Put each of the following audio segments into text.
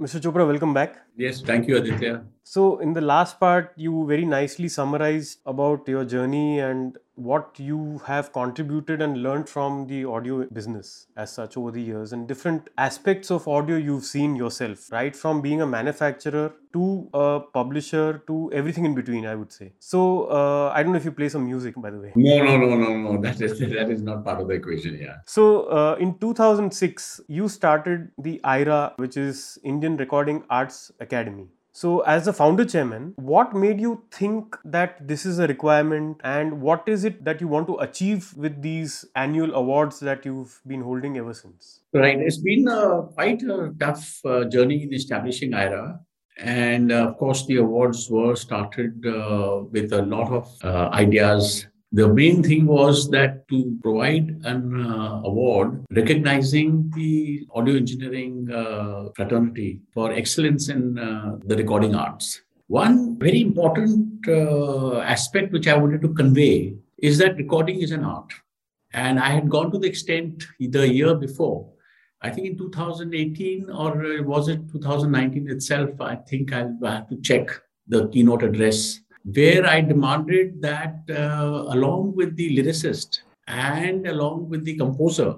Mr. Chopra, welcome back. Yes, thank you, Aditya. So, in the last part, you very nicely summarized about your journey and what you have contributed and learned from the audio business as such over the years and different aspects of audio you've seen yourself, right from being a manufacturer to a publisher to everything in between, I would say. So, uh, I don't know if you play some music, by the way. No, no, no, no, no. That is that is not part of the equation. Yeah. So, uh, in 2006, you started the IRAA, which is Indian Recording Arts Academy. So, as a founder chairman, what made you think that this is a requirement and what is it that you want to achieve with these annual awards that you've been holding ever since? Right. It's been uh, quite a tough uh, journey in establishing IRAA. And uh, of course, the awards were started uh, with a lot of uh, ideas the main thing was that to provide an uh, award recognizing the audio engineering uh, fraternity for excellence in uh, the recording arts. One very important uh, aspect which I wanted to convey is that recording is an art. And I had gone to the extent the year before, I think in 2018 or was it 2019 itself, I think I'll have to check the keynote address where I demanded that uh, along with the lyricist and along with the composer,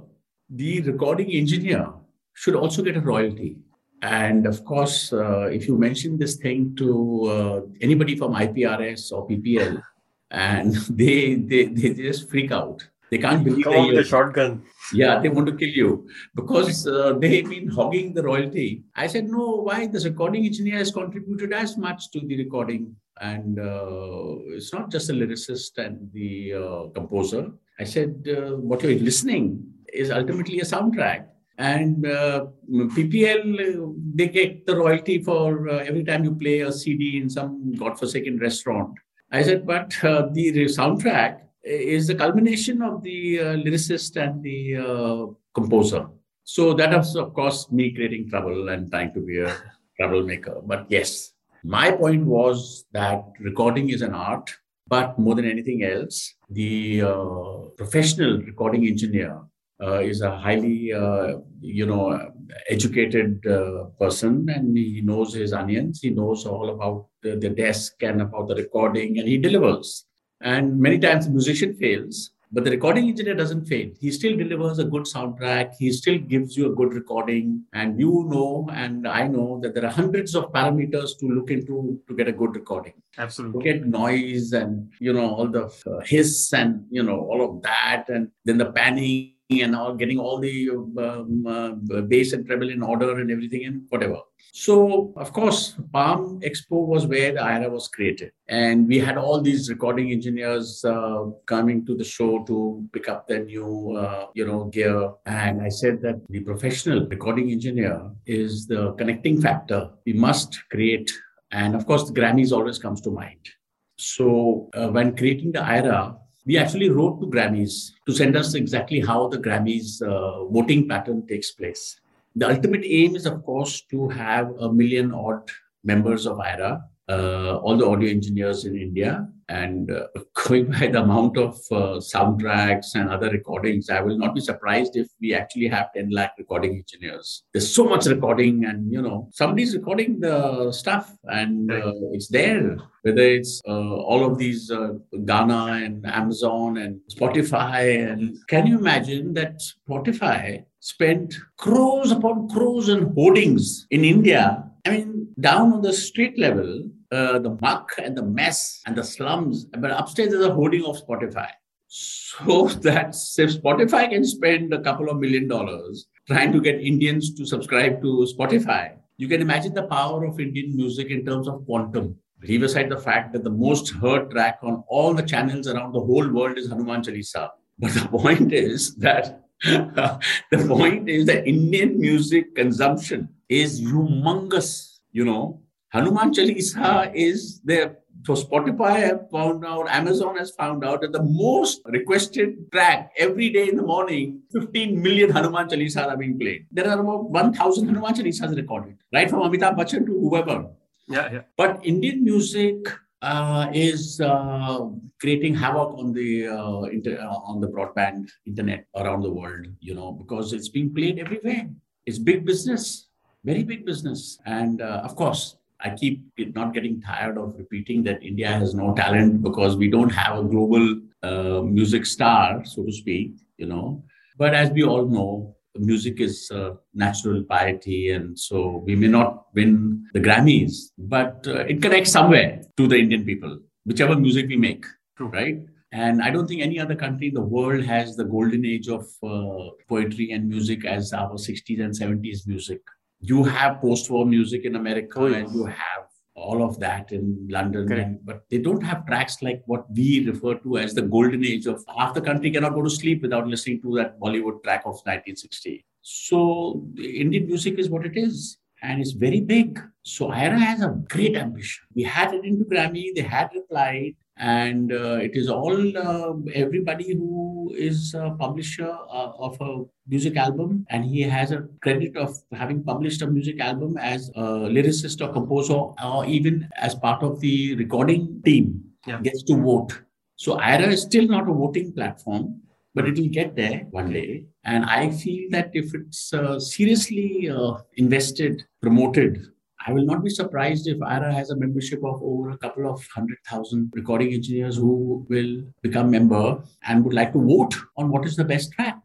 the recording engineer should also get a royalty. And of course, uh, if you mention this thing to uh, anybody from IPRS or PPL, and they, they, they just freak out. They can't believe Come with a shotgun. Yeah, they want to kill you because uh, they've been hogging the royalty. I said, no, why? This recording engineer has contributed as much to the recording and uh, it's not just the lyricist and the uh, composer. I said, uh, what you're listening is ultimately a soundtrack. And uh, PPL, they get the royalty for uh, every time you play a CD in some godforsaken restaurant. I said, but uh, the soundtrack is the culmination of the lyricist and the composer. So that was, of course, me creating trouble and trying to be a troublemaker. But yes, my point was that recording is an art, but more than anything else, the uh, professional recording engineer uh, is a highly, uh, you know, educated uh, person, and he knows his onions. He knows all about the, the desk and about the recording, and he delivers. And many times, the musician fails, but the recording engineer doesn't fail. He still delivers a good soundtrack. He still gives you a good recording. And you know, and I know that there are hundreds of parameters to look into to get a good recording. Absolutely. Look at noise and, you know, all the uh, hiss and, you know, all of that. And then the panning and all getting all the um, uh, bass and treble in order and everything and whatever. So, of course, Palm Expo was where the IRAA was created. And we had all these recording engineers uh, coming to the show to pick up their new, uh, you know, gear. And I said that the professional recording engineer is the connecting factor we must create. And of course, the Grammys always comes to mind. So, uh, when creating the IRAA, we actually wrote to Grammys to send us exactly how the Grammys uh, voting pattern takes place. The ultimate aim is, of course, to have a million odd members of IRAA, uh, all the audio engineers in India, and uh, going by the amount of uh, soundtracks and other recordings, I will not be surprised if we actually have 10 lakh recording engineers. There's so much recording, and you know, somebody's recording the stuff, and uh, it's there. Whether it's uh, all of these uh, Gaana and Amazon and Spotify, and can you imagine that Spotify spent crores upon crores and hoardings in India? I mean, down on the street level, uh, the muck and the mess and the slums, but upstairs is a hoarding of Spotify. So that if Spotify can spend a couple of million dollars trying to get Indians to subscribe to Spotify, you can imagine the power of Indian music in terms of quantum. Leave aside the fact that the most heard track on all the channels around the whole world is Hanuman Chalisa. But the point is that the point is that Indian music consumption is humongous, you know, Hanuman Chalisa is there. So Spotify have found out, Amazon has found out that the most requested track every day in the morning, 15 million Hanuman Chalisas are being played. There are about 1,000 Hanuman Chalisas recorded, right from Amitabh Bachchan to whoever. Yeah, yeah. But Indian music uh, is uh, creating havoc on the uh, inter- uh, on the broadband internet around the world. You know, because it's being played everywhere. It's big business very big business. And uh, of course, I keep not getting tired of repeating that India has no talent because we don't have a global uh, music star, so to speak, you know. But as we all know, music is uh, natural piety, and so we may not win the Grammys, but uh, it connects somewhere to the Indian people, whichever music we make, True. right? And I don't think any other country in the world has the golden age of uh, poetry and music as our 60s and 70s music. You have post war music in America, Oh, and you have all of that in London, and, but they don't have tracks like what we refer to as the golden age of half the country cannot go to sleep without listening to that Bollywood track of 1960. So Indian music is what it is. And it's very big. So IRAA has a great ambition. We had it into Grammy, they had replied, and uh, it is all uh, everybody who is a publisher uh, of a music album, and he has a credit of having published a music album as a lyricist or composer, or even as part of the recording team, Yeah. gets to vote. So IRAA is still not a voting platform, but it will get there one day. And I feel that if it's uh, seriously uh, invested, promoted, I will not be surprised if IRAA has a membership of over a couple of hundred thousand recording engineers who will become member and would like to vote on what is the best track.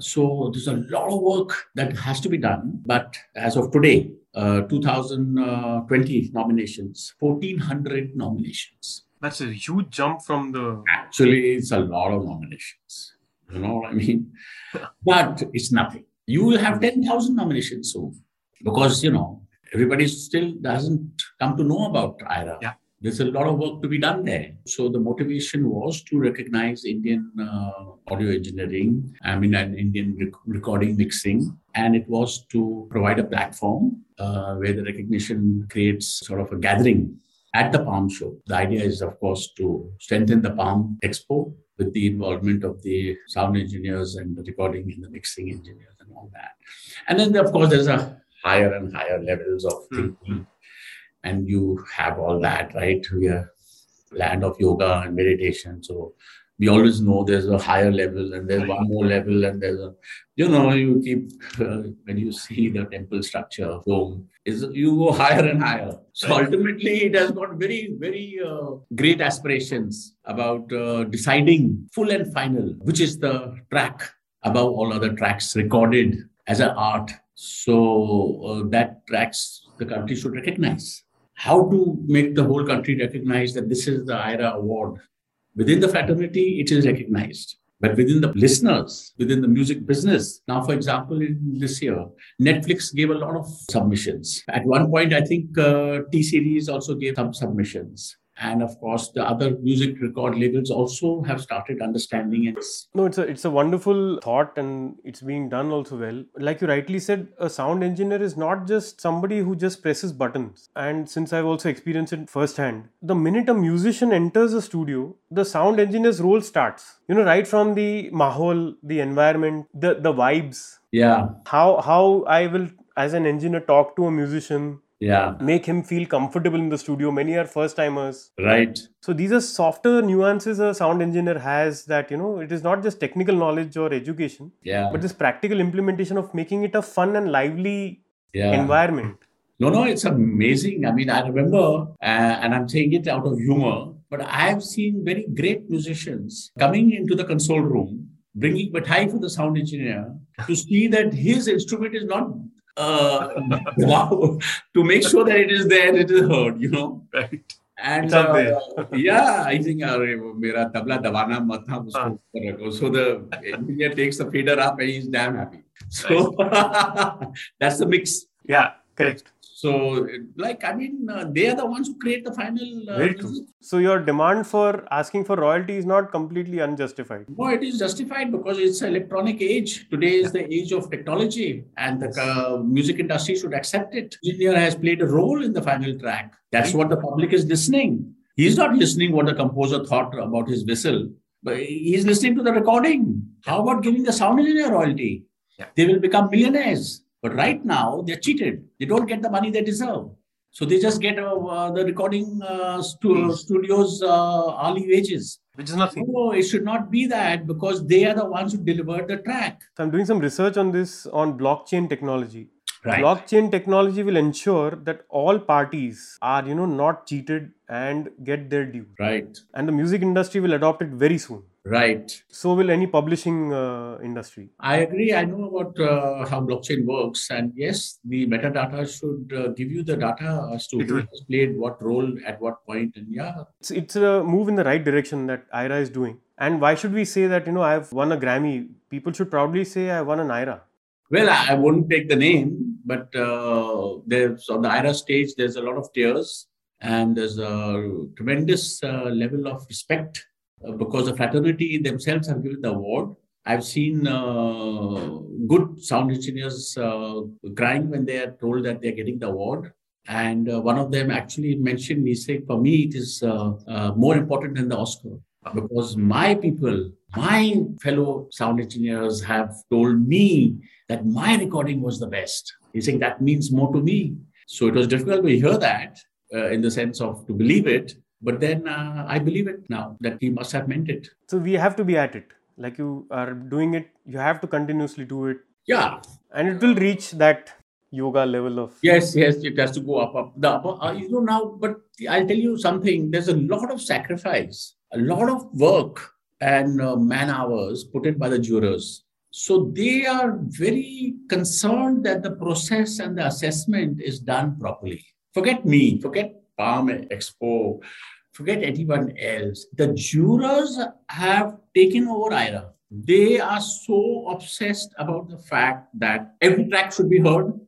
So there's a lot of work that has to be done. But as of today, uh, 2020 nominations, 1400 nominations. That's a huge jump from the. Actually, it's a lot of nominations. You know what I mean? But it's nothing. You will have 10,000 nominations soon because, you know, everybody still doesn't come to know about IRAA. Yeah. There's a lot of work to be done there. So the motivation was to recognize Indian uh, audio engineering, I mean, and Indian rec- recording mixing. And it was to provide a platform uh, where the recognition creates sort of a gathering at the Palm Show. The idea is, of course, to strengthen the Palm Expo with the involvement of the sound engineers and the recording and the mixing engineers and all that. And then, of course, there's a higher and higher levels of Mhm. thinking. And you have all that, right? We are land of yoga and meditation. So we always know there's a higher level and there's one more level and there's a, you know, you keep, uh, when you see the temple structure, dome, is you go higher and higher. So ultimately, it has got very, very uh, great aspirations about uh, deciding full and final, which is the track above all other tracks recorded as an art. So uh, that tracks the country should recognize. How to make the whole country recognize that this is the IRAA award. Within the fraternity, it is recognized. But within the listeners, within the music business, now, for example, in this year, Netflix gave a lot of submissions. At one point, I think uh, T Series also gave some submissions. And of course, the other music record labels also have started understanding it. No, it's a it's a wonderful thought and it's being done also well. Like you rightly said, a sound engineer is not just somebody who just presses buttons. And since I've also experienced it firsthand, the minute a musician enters a studio, the sound engineer's role starts. You know, right from the mahol, the environment, the the vibes, Yeah, how how I will as an engineer talk to a musician, yeah, make him feel comfortable in the studio. Many are first timers. right. So these are softer nuances a sound engineer has that you know it is not just technical knowledge or education, Yeah, but this practical implementation of making it a fun and lively yeah. environment. No, no, it's amazing. I mean, I remember, uh, and I'm saying it out of humor, but I have seen very great musicians coming into the console room, bringing Batai for the sound engineer to see that his instrument is not uh, wow, to make sure that it is there, it is heard, you know. Right. And uh, yeah, I think mera tabla dabana mat So the engineer takes the feeder up and he's damn happy. So that's the mix. Yeah, correct. So, like, I mean, uh, they are the ones who create the final. Uh, Very true. So your demand for asking for royalty is not completely unjustified. No, it is justified because it's an electronic age. Today is the age of technology, and the uh, music industry should accept it. Engineer has played a role in the final track. That's what the public is listening. He's not listening what the composer thought about his whistle, but he's listening to the recording. How about giving the sound engineer royalty? Yeah. They will become millionaires. But right now, they're cheated. They don't get the money they deserve. So they just get uh, uh, the recording uh, stu- studios uh, hourly wages. Which is nothing. No, it should not be that because they are the ones who delivered the track. So I'm doing some research on this on blockchain technology. Right. blockchain technology will ensure that all parties are you know not cheated and get their due. Right. and the music industry will adopt it very soon. Right. so will any publishing uh, industry. I agree. I know about uh, how blockchain works, and yes, the metadata should uh, give you the data as to who has played what role at what point, and yeah, it's, it's a move in the right direction that IRAA is doing. And why should we say that you know i've won a grammy? People should proudly say i won an IRAA Well, I won't take the name, but uh, there's on the IRAA stage, there's a lot of tears and there's a tremendous uh, level of respect uh, because the fraternity themselves have given the award. I've seen uh, good sound engineers uh, crying when they are told that they're getting the award. And uh, one of them actually mentioned me saying, for me, it is more important than the Oscar because my people, my fellow sound engineers have told me that my recording was the best. He's saying that means more to me. So it was difficult to hear that uh, in the sense of to believe it. But then uh, I believe it now that he must have meant it. so we have to be at it like you are doing it you have to continuously do it Yeah. and it will reach that yoga level of Yes, yes, it has to go up, up, the upper. Uh, you know now, but I'll tell you something. There's a lot of sacrifice, a lot of work and uh, man hours put in by the jurors. So they are very concerned that the process and the assessment is done properly. Forget me, forget Palm Expo, forget anyone else. The jurors have taken over IRAA. They are so obsessed about the fact that every track should be heard.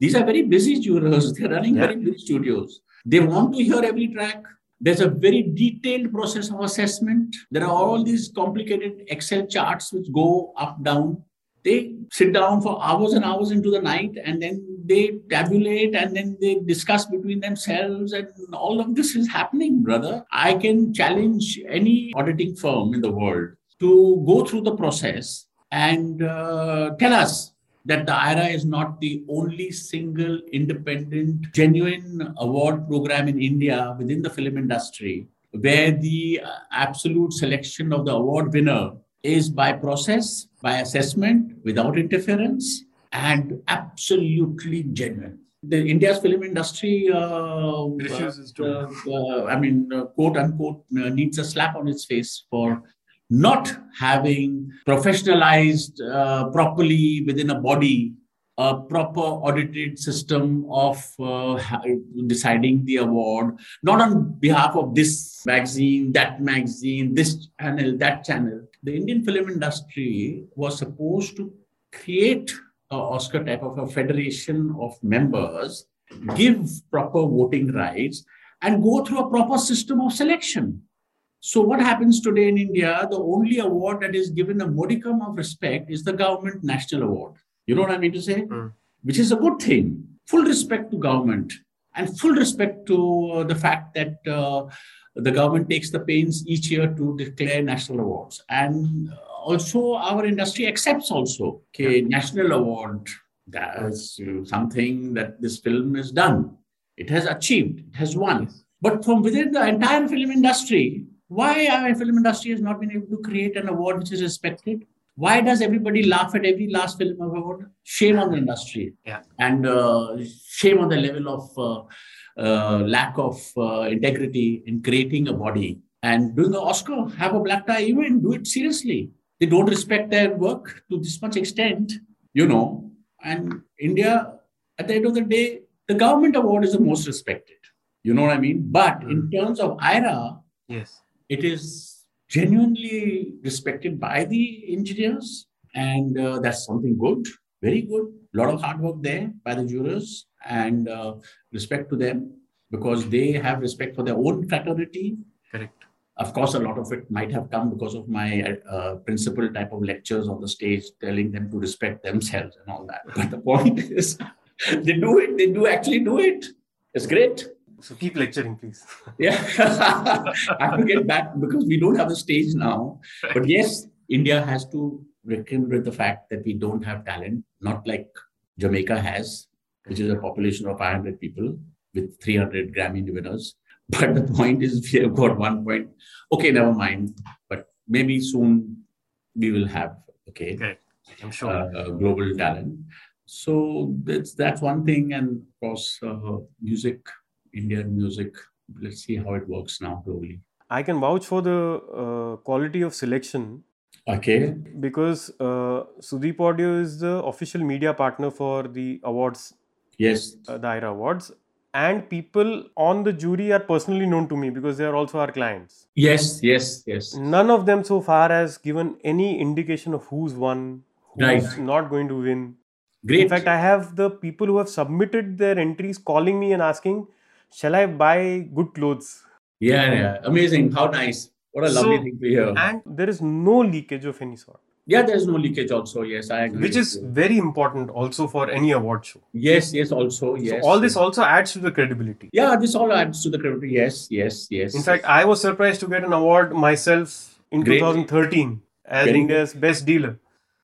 These are very busy jurors. They're running Yeah. very big studios. They want to hear every track. There's a very detailed process of assessment. There are all these complicated Excel charts which go up, down. They sit down for hours and hours into the night and then they tabulate and then they discuss between themselves. And all of this is happening, brother. I can challenge any auditing firm in the world to go through the process and uh, tell us that the IRAA is not the only single independent, genuine award program in India within the film industry, where the uh, absolute selection of the award winner is by process, by assessment, without interference, and absolutely genuine. The India's film industry, uh, Refuses to. uh, uh, I mean, uh, quote unquote, uh, needs a slap on its face for not having professionalized uh, properly within a body a proper audited system of uh, deciding the award, not on behalf of this magazine, that magazine, this channel, that channel. The Indian film industry was supposed to create a Oscar type of a federation of members, give proper voting rights, and go through a proper system of selection. So, what happens today in India? The only award that is given a modicum of respect is the government national award. You know what I mean to say? Mm. Which is a good thing. Full respect to government and full respect to uh, the fact that uh, the government takes the pains each year to declare national awards. And also, our industry accepts also okay, national award. That's uh, something that this film has done. It has achieved. It has won. But from within the entire film industry, why our film industry has not been able to create an award which is respected? Why does everybody laugh at every last film award? Shame on the industry. Yeah. And uh, shame on the level of uh, uh, lack of uh, integrity in creating a body. And doing an Oscar, have a black tie event, do it seriously. They don't respect their work to this much extent, you know. And India, at the end of the day, the government award is the most respected. You know what I mean? But in terms of IRAA, yes it is genuinely respected by the engineers, and uh, that's something good, very good. A lot of hard work there by the jurors, and uh, respect to them because they have respect for their own fraternity. correct Of course, a lot of it might have come because of my uh, principal type of lectures on the stage, telling them to respect themselves and all that. But the point is, they do it. They do actually do it. It's great. So keep lecturing please Yeah, I have to get back because we don't have a stage now. But yes, India has to reckon with the fact that we don't have talent, not like Jamaica has, which is a population of 500 people with 300 Grammy winners. But the point is, we have got one point. Okay, never mind. But maybe soon we will have, okay, correct i'm sure uh, global talent. So that's that's one thing, and of course, uh, music, Indian music. Let's see how it works now globally. I can vouch for the uh, quality of selection Okay. because uh, Sudeep Audio is the official media partner for the awards, Yes. uh, the IRAA awards, and people on the jury are personally known to me because they are also our clients. Yes. Yes. Yes. None of them so far has given any indication of who's won, who's Right. not going to win. Great. In fact, I have the people who have submitted their entries calling me and asking, "Shall I buy good clothes?" yeah. Yeah. Amazing. How nice. What a lovely So- thing to hear. And there is no leakage of any sort, yeah. There's no leakage. Also. Yes. I agree. which is very important also for any award show. Yes. Yes. Also. Yes. So all this also adds to the credibility. Yeah. This all adds to the credibility. Yes. Yes. Yes. In fact, I was surprised to get an award myself in Great. 2013 as India's best dealer.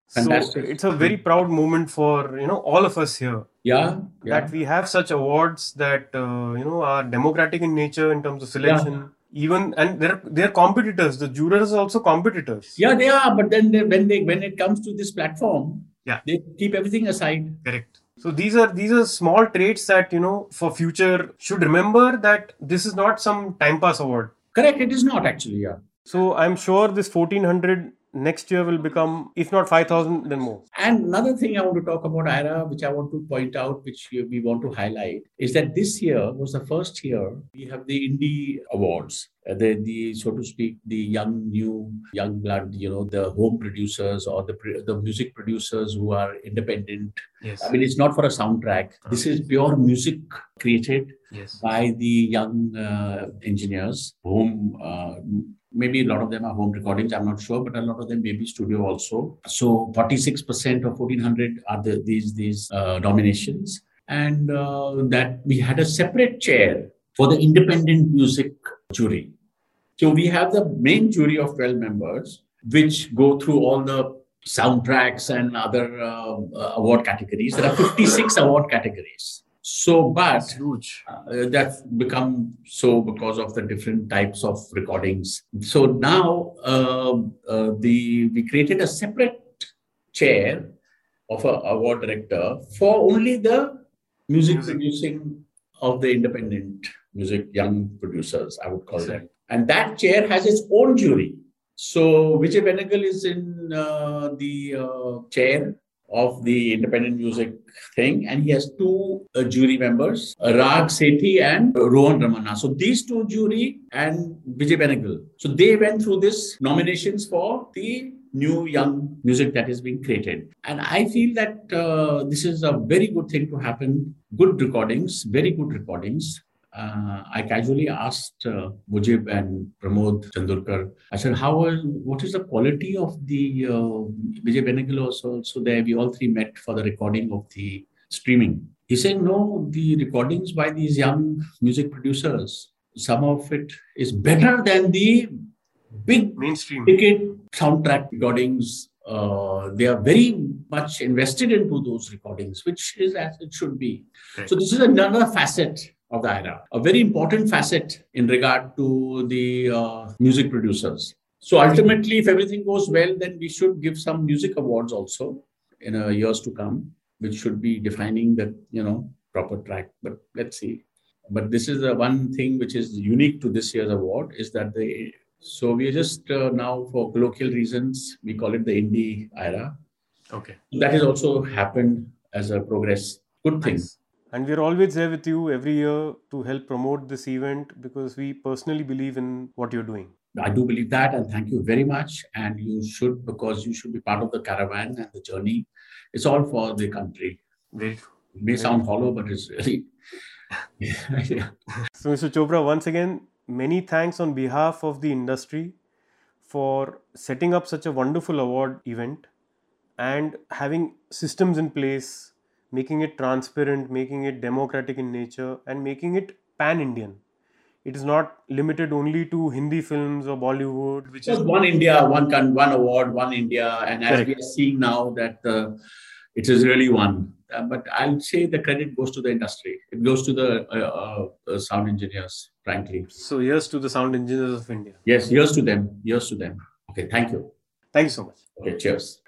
Fantastic. So it's a very proud moment for you know all of us here yeah. Yeah. that we have such awards that uh, you know are democratic in nature in terms of selection. Even and they're they're competitors. The jurors are also competitors. Yeah, they are. But then they, when they when it comes to this platform, Yeah. they keep everything aside. Correct. So these are these are small traits that you know for future should remember that this is not some time pass award. Correct. It is not actually. Yeah. So I'm sure this 1400 next year will become if not 5000 then more. And another thing I want to talk about IRAA, which I want to point out, which we want to highlight, is that this year was the first year we have the Indie Awards. Uh, the, the so to speak, the young, new, young blood, you know, the home producers or the the music producers who are independent. Yes. I mean, it's not for a soundtrack. This is pure music created yes. by the young uh, engineers, whom uh, maybe a lot of them are home recordings. I'm not sure, but a lot of them may be studio also. So 46% of 1400 are the, these these uh, nominations, and uh, that we had a separate chair for the independent music jury. So we have the main jury of 12 members, which go through all the soundtracks and other uh, uh, award categories. There are 56 award categories. So, but uh, that's become so because of the different types of recordings. So now uh, uh, the we created a separate chair of a award director for only the music, Music. producing of the independent music young producers, I would call them. And that chair has its own jury. So Vijay Benegal is in uh, the uh, chair of the independent music thing, and he has two uh, jury members, uh, Rag Sethi and Rohan Ramana. So these two jury and Vijay Benegal. So they went through this nominations for the new young music that is being created. And I feel that uh, this is a very good thing to happen. Good recordings, very good recordings. Uh, I casually asked uh, Mujib and Pramod Chandorkar, I said, how are, what is the quality of the uh, Vijay Benegal also, also there? We all three met for the recording of the streaming. He said, no, the recordings by these young music producers, some of it is better than the big Mainstream. ticket soundtrack recordings. Uh, they are very much invested into those recordings, which is as it should be. So this is another facet of the IRAA, a very important facet in regard to the uh, music producers. So ultimately, if everything goes well, then we should give some music awards also in uh, years to come, which should be defining the you know proper track. But let's see. But this is the one thing which is unique to this year's award is that the so we are just uh, now for colloquial reasons we call it the indie IRAA. Okay. That has also happened as a progress. Good thing. Nice. And we're always there with you every year to help promote this event because we personally believe in what you're doing. I do believe that, and thank you very much. And you should, because you should be part of the caravan and the journey. It's all for the country. Very true. It may sound hollow, but it's really. yeah. So, Mr. Chopra, once again, many thanks on behalf of the industry for setting up such a wonderful award event and having systems in place, making it transparent, making it democratic in nature, and making it pan Indian. It is not limited only to Hindi films or Bollywood, which is Just one India, one con- one award, one India, and as we are seeing now that uh, it is really one. Uh, but I'll say the credit goes to the industry. It goes to the uh, uh, sound engineers, frankly. so. Here's to the sound engineers of India. Yes, here's to them. Here's to them. Okay, thank you. Thank you so much. Okay, cheers.